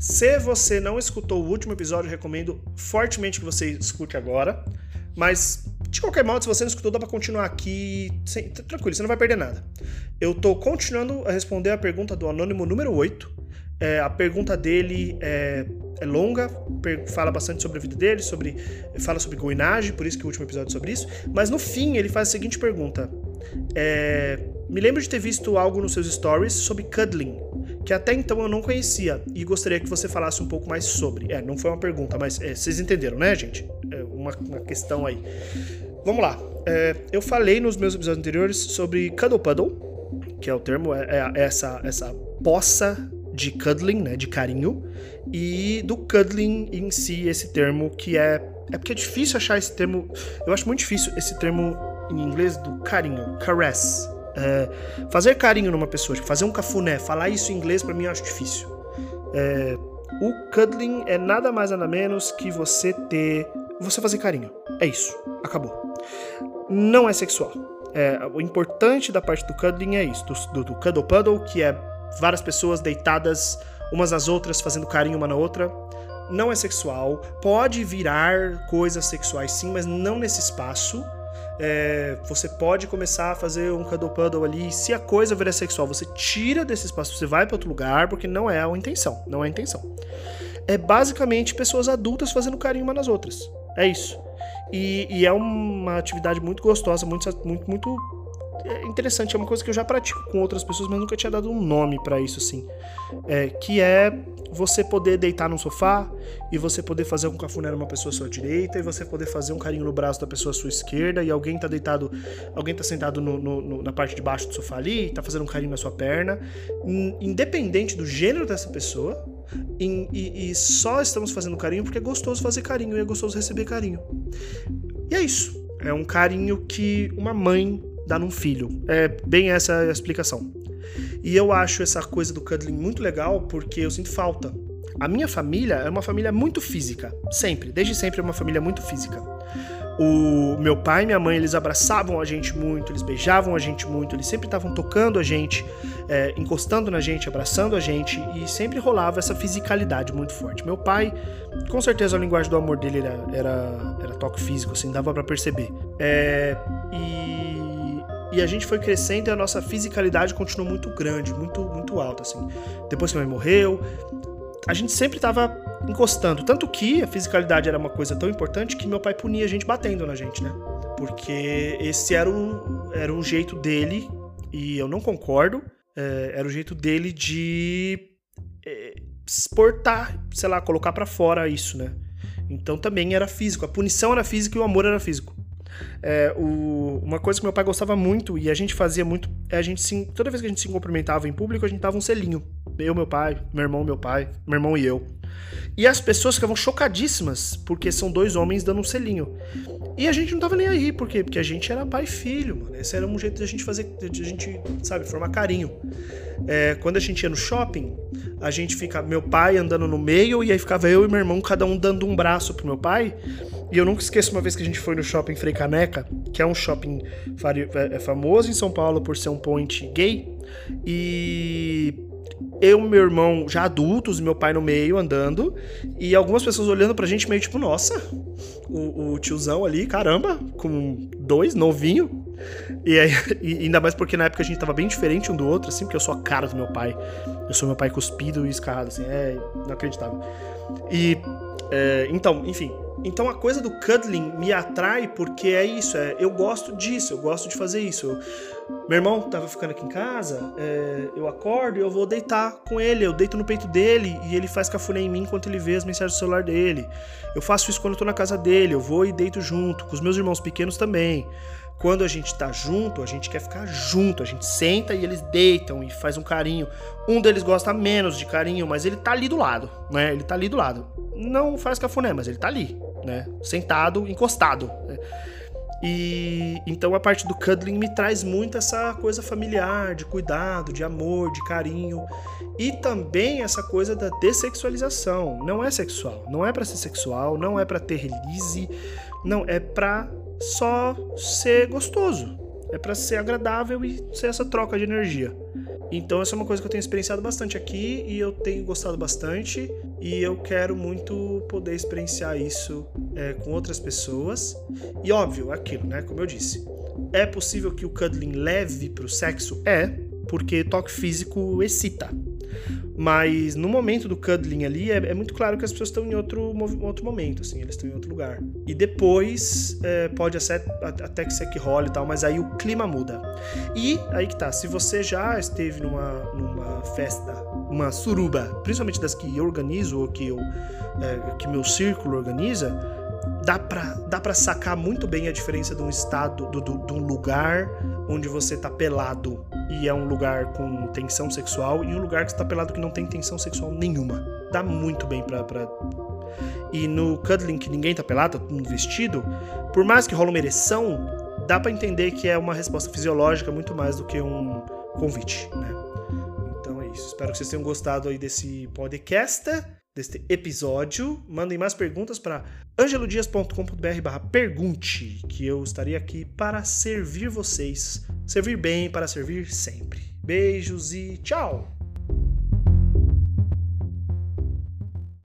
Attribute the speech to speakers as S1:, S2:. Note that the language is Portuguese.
S1: Se você não escutou o último episódio, recomendo fortemente que você escute agora. Mas, de qualquer modo, se você não escutou, dá pra continuar aqui. Sem, tranquilo, você não vai perder nada. Eu tô continuando a responder a pergunta do anônimo número 8. É, a pergunta dele é, é longa, fala bastante sobre a vida dele, sobre, fala sobre goinagem, por isso que o último episódio é sobre isso. Mas no fim, ele faz a seguinte pergunta: é, Me lembro de ter visto algo nos seus stories sobre cuddling, que até então eu não conhecia, e gostaria que você falasse um pouco mais sobre. É, não foi uma pergunta, mas é, vocês entenderam, né, gente? É uma, uma questão aí. Vamos lá. É, eu falei nos meus episódios anteriores sobre cuddle puddle, que é o termo, é, é essa, essa poça de cuddling, né, de carinho, e do cuddling em si, esse termo que é é porque é difícil achar esse termo, eu acho muito difícil esse termo em inglês do carinho, caress. É, fazer carinho numa pessoa, tipo, fazer um cafuné, falar isso em inglês para mim eu acho difícil. É, o cuddling é nada mais nada menos que você ter, você fazer carinho. É isso, acabou. Não é sexual. É, o importante da parte do cuddling é isso, do, do, cuddle puddle, que é várias pessoas deitadas umas às outras, fazendo carinho uma na outra. Não é sexual, pode virar coisas sexuais sim, mas não nesse espaço. É, você pode começar a fazer um cuddle puddle ali. Se a coisa virar sexual, você tira desse espaço, você vai para outro lugar, porque não é a intenção. Não é a intenção. É basicamente pessoas adultas fazendo carinho uma nas outras. É isso. E, e é uma atividade muito gostosa, muito, muito, muito é interessante, é uma coisa que eu já pratico com outras pessoas, mas nunca tinha dado um nome para isso assim. É, que é você poder deitar no sofá e você poder fazer um cafuné numa pessoa à sua direita e você poder fazer um carinho no braço da pessoa à sua esquerda e alguém tá deitado, alguém tá sentado no, no, na parte de baixo do sofá ali tá fazendo um carinho na sua perna, independente do gênero dessa pessoa. E, e, e só estamos fazendo carinho porque é gostoso fazer carinho e é gostoso receber carinho. E é isso. É um carinho que uma mãe dá num filho. É bem essa a explicação. E eu acho essa coisa do cuddling muito legal porque eu sinto falta. A minha família é uma família muito física, sempre, desde sempre é uma família muito física. O meu pai e minha mãe, eles abraçavam a gente muito, eles beijavam a gente muito, eles sempre estavam tocando a gente, é, encostando na gente, abraçando a gente, e sempre rolava essa fisicalidade muito forte. Meu pai, com certeza a linguagem do amor dele era, era, era toque físico, assim, dava para perceber. É, e e a gente foi crescendo e a nossa fisicalidade continuou muito grande, muito, muito alta, assim. Depois que minha mãe morreu, a gente sempre estava encostando. Tanto que a fisicalidade era uma coisa tão importante que meu pai punia a gente batendo na gente, né? Porque esse era o, era o jeito dele, e eu não concordo, é, era o jeito dele de é, exportar, sei lá, colocar para fora isso, né? Então também era físico. A punição era física e o amor era físico. É, o, uma coisa que meu pai gostava muito e a gente fazia muito é a gente sim, toda vez que a gente se cumprimentava em público, a gente dava um selinho. Eu, meu pai, meu irmão, meu pai, meu irmão e eu. E as pessoas ficavam chocadíssimas porque são dois homens dando um selinho. E a gente não tava nem aí, por quê? Porque a gente era pai e filho, mano. Esse era um jeito de a gente fazer, de a gente, sabe, formar carinho. É, quando a gente ia no shopping, a gente fica, meu pai andando no meio, e aí ficava eu e meu irmão, cada um dando um braço pro meu pai. E eu nunca esqueço uma vez que a gente foi no shopping Frei Caneca, que é um shopping é, é famoso em São Paulo por ser um point gay. E eu e meu irmão já adultos, meu pai no meio andando, e algumas pessoas olhando pra gente meio tipo, nossa, o, o tiozão ali, caramba, com dois, novinho. E, aí, e ainda mais porque na época a gente tava bem diferente um do outro, assim, porque eu sou a cara do meu pai. Eu sou meu pai cuspido e escarrado, assim, é inacreditável. E, é, então, enfim, então a coisa do cuddling me atrai porque é isso, é, eu gosto disso, eu gosto de fazer isso. Eu, meu irmão tava ficando aqui em casa, é, eu acordo e eu vou deitar com ele, eu deito no peito dele e ele faz cafuné em mim enquanto ele vê as mensagens do celular dele. Eu faço isso quando eu tô na casa dele, eu vou e deito junto, com os meus irmãos pequenos também. Quando a gente tá junto, a gente quer ficar junto, a gente senta e eles deitam e faz um carinho. Um deles gosta menos de carinho, mas ele tá ali do lado, né? Ele tá ali do lado. Não faz cafuné, mas ele tá ali, né? Sentado, encostado. Né? E então a parte do cuddling me traz muito essa coisa familiar, de cuidado, de amor, de carinho. E também essa coisa da dessexualização. Não é sexual, não é para ser sexual, não é para ter release, não, é pra só ser gostoso. É para ser agradável e ser essa troca de energia. Então essa é uma coisa que eu tenho experienciado bastante aqui e eu tenho gostado bastante e eu quero muito poder experienciar isso é, com outras pessoas. E óbvio, aquilo, né? Como eu disse, é possível que o cuddling leve para o sexo? É, porque toque físico excita. Mas no momento do cuddling ali, é, é muito claro que as pessoas estão em outro, outro momento, assim, eles estão em outro lugar. E depois é, pode até, até que ser que role e tal, mas aí o clima muda. E aí que tá, se você já esteve numa, numa festa, uma suruba, principalmente das que eu organizo ou que, eu, é, que meu círculo organiza, dá pra, dá sacar muito bem a diferença de um estado, de um lugar onde você tá pelado e é um lugar com tensão sexual e um lugar que você tá pelado que não tem tensão sexual nenhuma. Dá muito bem pra. pra... E no cuddling que ninguém tá pelado, tá todo vestido, por mais que rola uma ereção, dá para entender que é uma resposta fisiológica muito mais do que um convite, né? Isso. Espero que vocês tenham gostado aí desse podcast deste episódio. Mandem mais perguntas para angelodias.com.br barra pergunte, que eu estarei aqui para servir vocês. Servir bem, para servir sempre. Beijos e tchau!